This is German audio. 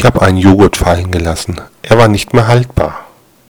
Ich habe einen Joghurt fallen gelassen. Er war nicht mehr haltbar.